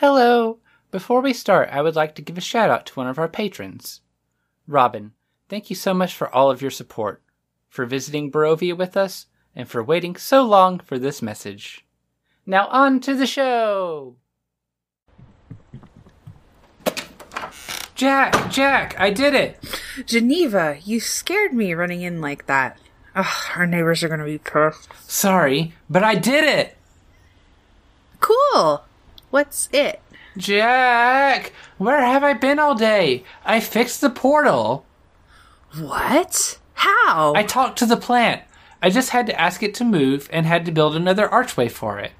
Hello! Before we start, I would like to give a shout out to one of our patrons. Robin, thank you so much for all of your support, for visiting Barovia with us, and for waiting so long for this message. Now on to the show! Jacq, Jacq, I did it! Geneva, you scared me running in like that. Ugh, our neighbors are gonna be pissed. Sorry, but I did it! Cool! What's it? Jacq, where have I been all day? I fixed the portal. What? How? I talked to the plant. I just had to ask it to move and had to build another archway for it.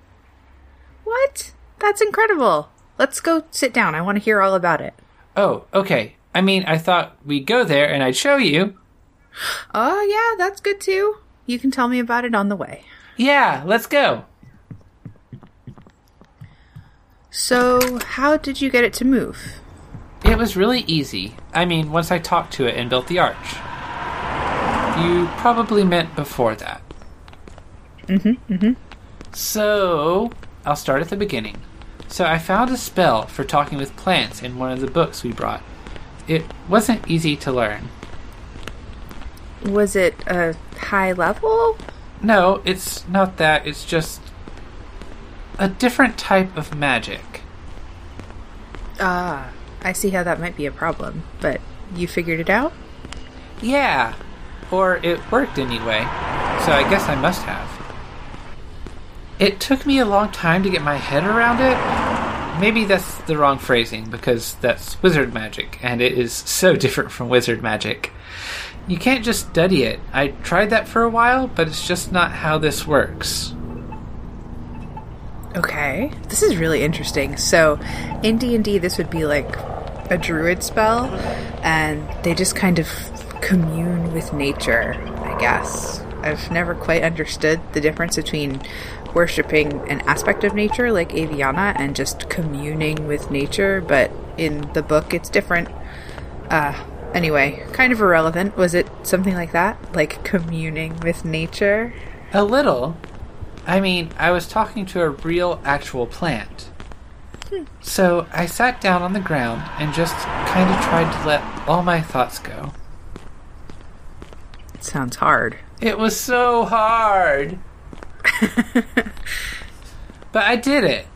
What? That's incredible. Let's go sit down. I want to hear all about it. Oh, okay. I mean, I thought we'd go there and I'd show you. Oh, yeah, that's good too. You can tell me about it on the way. Yeah, let's go. So, how did you get it to move? It was really easy. I mean, once I talked to it and built the arch. You probably meant before that. Mm-hmm, mm-hmm. So, I'll start at the beginning. So, I found a spell for talking with plants in one of the books we brought. It wasn't easy to learn. Was it a high level? No, it's not that. It's just a different type of magic. Ah, I see how that might be a problem, but you figured it out? Yeah, or it worked anyway, so I guess I must have. It took me a long time to get my head around it. Maybe that's the wrong phrasing because that's wizard magic, and it is so different from wizard magic. You can't just study it. I tried that for a while, but it's just not how this works. Okay, this is really interesting. So, in D and D, this would be like a druid spell, and they just kind of commune with nature. I guess I've never quite understood the difference between worshiping an aspect of nature like Aviana and just communing with nature. But in the book, it's different. Uh, anyway, kind of irrelevant. Was it something like that, like communing with nature? A little. I mean, I was talking to a real, actual plant. Hmm. So I sat down on the ground and just kind of tried to let all my thoughts go. It sounds hard. It was so hard. but I did it.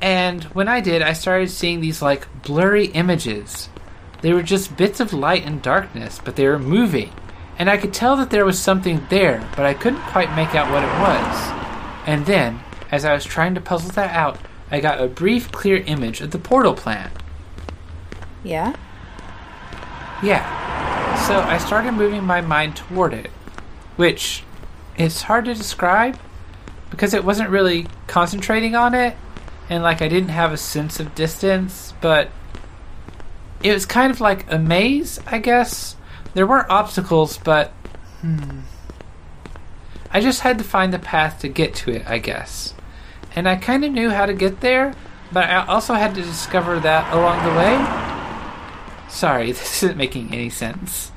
And when I did, I started seeing these like blurry images. They were just bits of light and darkness, but they were moving. And I could tell that there was something there, but I couldn't quite make out what it was. And then, as I was trying to puzzle that out, I got a brief, clear image of the portal plant. Yeah? Yeah. So I started moving my mind toward it, which is hard to describe because it wasn't really concentrating on it, and like I didn't have a sense of distance, but it was kind of like a maze, I guess. There weren't obstacles, but hmm. I just had to find the path to get to it, I guess. And I kind of knew how to get there, but I also had to discover that along the way. Sorry, this isn't making any sense.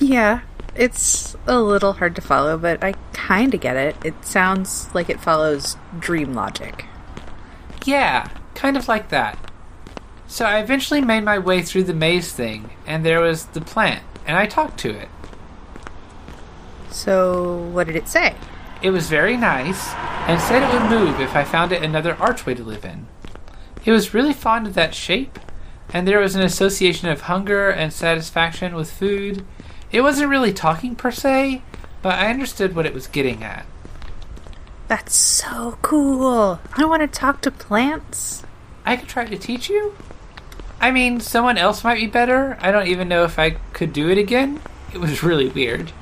Yeah, it's a little hard to follow, but I kind of get it. It sounds like it follows dream logic. Yeah, kind of like that. So I eventually made my way through the maze thing, and there was the plant, and I talked to it. So, what did it say? It was very nice, and said it would move if I found it another archway to live in. It was really fond of that shape, and there was an association of hunger and satisfaction with food. It wasn't really talking per se, but I understood what it was getting at. That's so cool. I want to talk to plants. I could try to teach you? I mean, someone else might be better. I don't even know if I could do it again. It was really weird.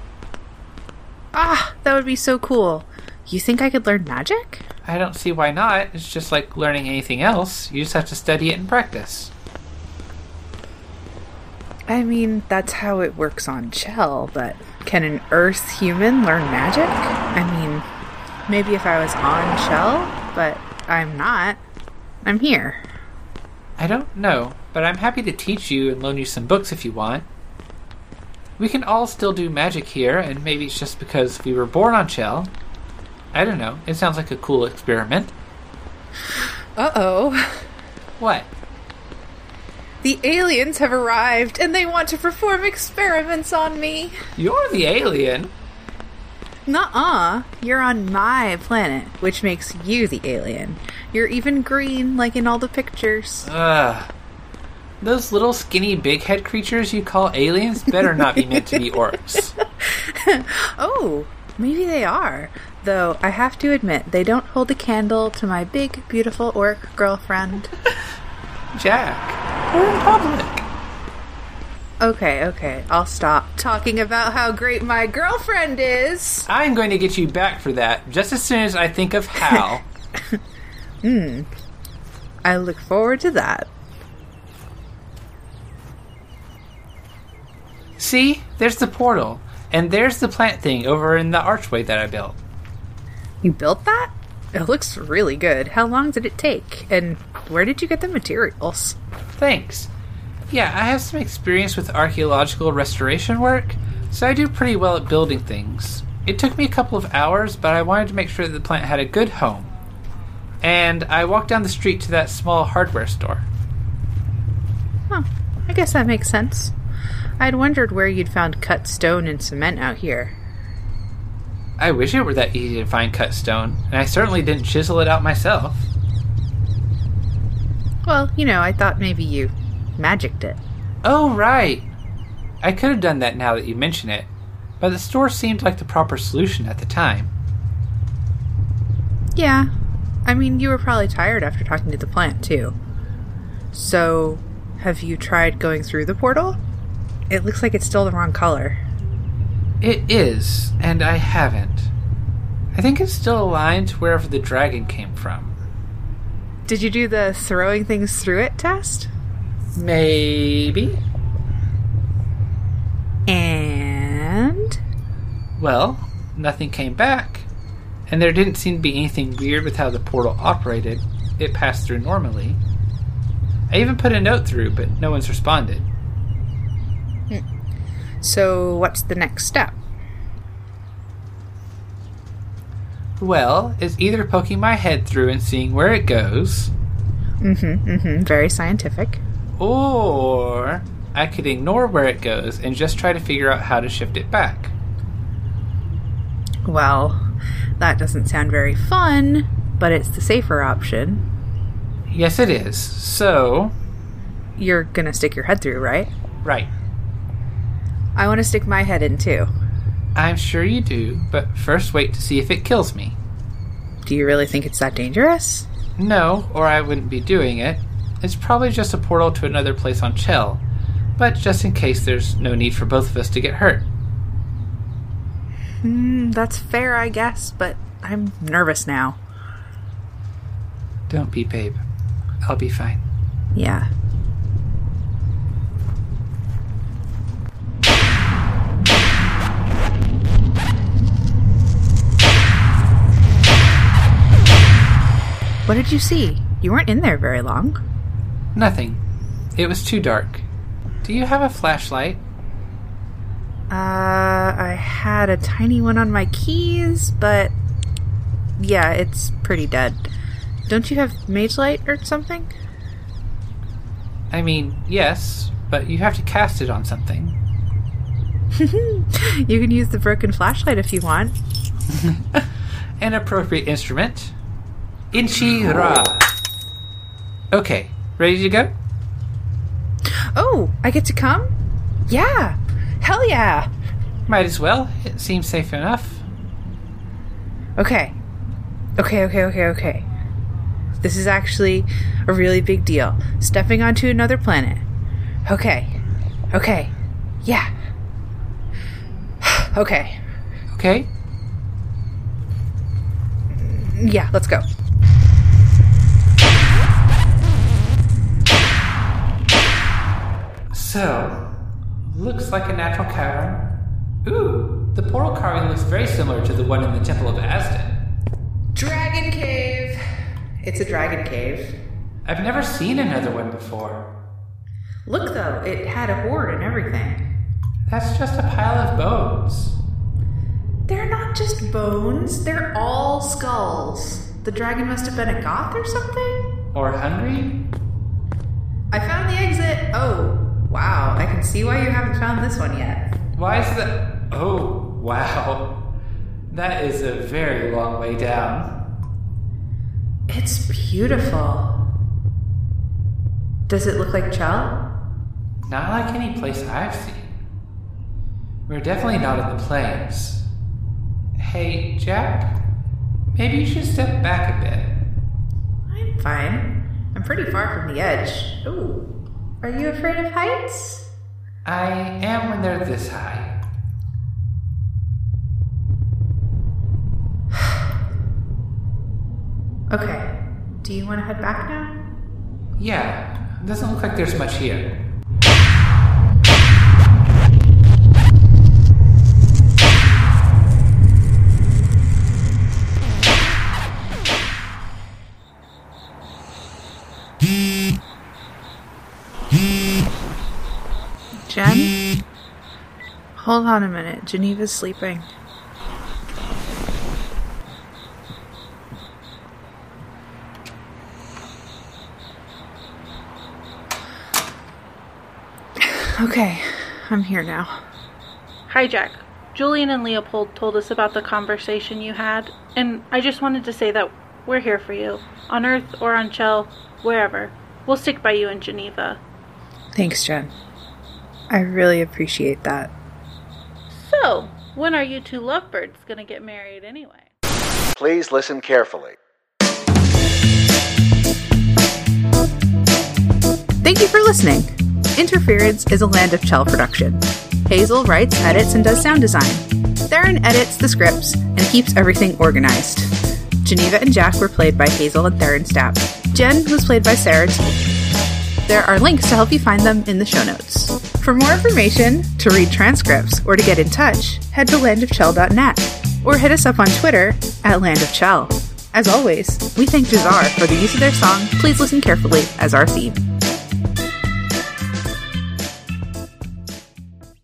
Ah, that would be so cool. You think I could learn magic? I don't see why not. It's just like learning anything else. You just have to study it and practice. I mean, that's how it works on Chell, but can an Earth human learn magic? I mean, maybe if I was on Chell, but I'm not. I'm here. I don't know, but I'm happy to teach you and loan you some books if you want. We can all still do magic here, and maybe it's just because we were born on Chell. I don't know. It sounds like a cool experiment. Uh oh. What? The aliens have arrived and they want to perform experiments on me. You're the alien. Nuh uh. You're on my planet, which makes you the alien. You're even green, like in all the pictures. Ugh. Those little skinny big head creatures you call aliens better not be meant to be orcs. Oh, maybe they are. Though I have to admit, they don't hold a candle to my big, beautiful orc girlfriend. Jacq, we're in public. Okay, okay, I'll stop talking about how great my girlfriend is. I'm going to get you back for that just as soon as I think of how. Hmm. I look forward to that. See, there's the portal, and there's the plant thing over in the archway that I built. You built that? It looks really good. How long did it take? And where did you get the materials? Thanks. Yeah, I have some experience with archaeological restoration work, so I do pretty well at building things. It took me a couple of hours, but I wanted to make sure that the plant had a good home. And I walked down the street to that small hardware store. Huh, I guess that makes sense. I'd wondered where you'd found cut stone and cement out here. I wish it were that easy to find cut stone, and I certainly didn't chisel it out myself. Well, you know, I thought maybe you magicked it. Oh, right! I could have done that now that you mention it, but the store seemed like the proper solution at the time. Yeah. I mean, you were probably tired after talking to the plant, too. So, have you tried going through the portal? It looks like it's still the wrong color. It is, and I haven't. I think it's still aligned to wherever the dragon came from. Did you do the throwing things through it test? Maybe? And. Well, nothing came back. And there didn't seem to be anything weird with how the portal operated. It passed through normally. I even put a note through, but no one's responded. So, what's the next step? Well, it's either poking my head through and seeing where it goes, Mm-hmm, mm-hmm. Very scientific. or I could ignore where it goes and just try to figure out how to shift it back. Well, that doesn't sound very fun, but it's the safer option. Yes, it is. So, You're gonna stick your head through, right? right. I want to stick my head in too. I'm sure you do, but first wait to see if it kills me. Do you really think it's that dangerous? No, or I wouldn't be doing it. It's probably just a portal to another place on Chell, but just in case there's no need for both of us to get hurt. Hmm, that's fair, I guess, but I'm nervous now. Don't be, babe. I'll be fine. Yeah. What did you see? You weren't in there very long. Nothing. It was too dark. Do you have a flashlight? Uh, I had a tiny one on my keys, but yeah, it's pretty dead. Don't you have mage light or something? I mean, yes, but you have to cast it on something. You can use the broken flashlight if you want. An appropriate instrument. Inchi Ra. Okay, ready to go? Oh, I get to come? Yeah. Hell yeah. Might as well. It seems safe enough. Okay. Okay, okay, okay, okay. This is actually a really big deal. Stepping onto another planet. Okay. Okay. Yeah. okay. Okay? Yeah, let's go. So, looks like a natural cavern. Ooh, the portal carving looks very similar to the one in the Temple of Asden. Dragon Cave. It's a dragon cave. I've never seen another one before. Look though, it had a hoard and everything. That's just a pile of bones. They're not just bones, they're all skulls. The dragon must have been a goth or something? Or hungry? I found the exit. Oh, wow. I can see why you haven't found this one yet. Why is that? Oh, wow. That is a very long way down. It's beautiful. Does it look like Chell? Not like any place I've seen. We're definitely not in the plains. Hey, Jacq, maybe you should step back a bit. I'm fine. I'm pretty far from the edge. Ooh. Are you afraid of heights? I am when they're this high. Okay. Do you want to head back now? Yeah, doesn't look like there's much here. Jenn? Hold on a minute. Geneva's sleeping. Okay, I'm here now. Hi, Jacq. Julian and Leopold told us about the conversation you had, and I just wanted to say that we're here for you. On Earth or on Chell, wherever. We'll stick by you in Geneva. Thanks, Jenn. I really appreciate that. So, when are you two lovebirds gonna get married anyway? Please listen carefully. Thank you for listening. Interference is a Land of Chell production. Hazel writes, edits, and does sound design. Therin edits the scripts and keeps everything organized. Geneva and Jacq were played by Hazel and Therin Stapp. Jenn was played by Sara T. There are links to help you find them in the show notes. For more information, to read transcripts, or to get in touch, head to landofchell.net or hit us up on Twitter at landofchell. As always, we thank Jahzzar for the use of their song Please Listen Carefully as our theme.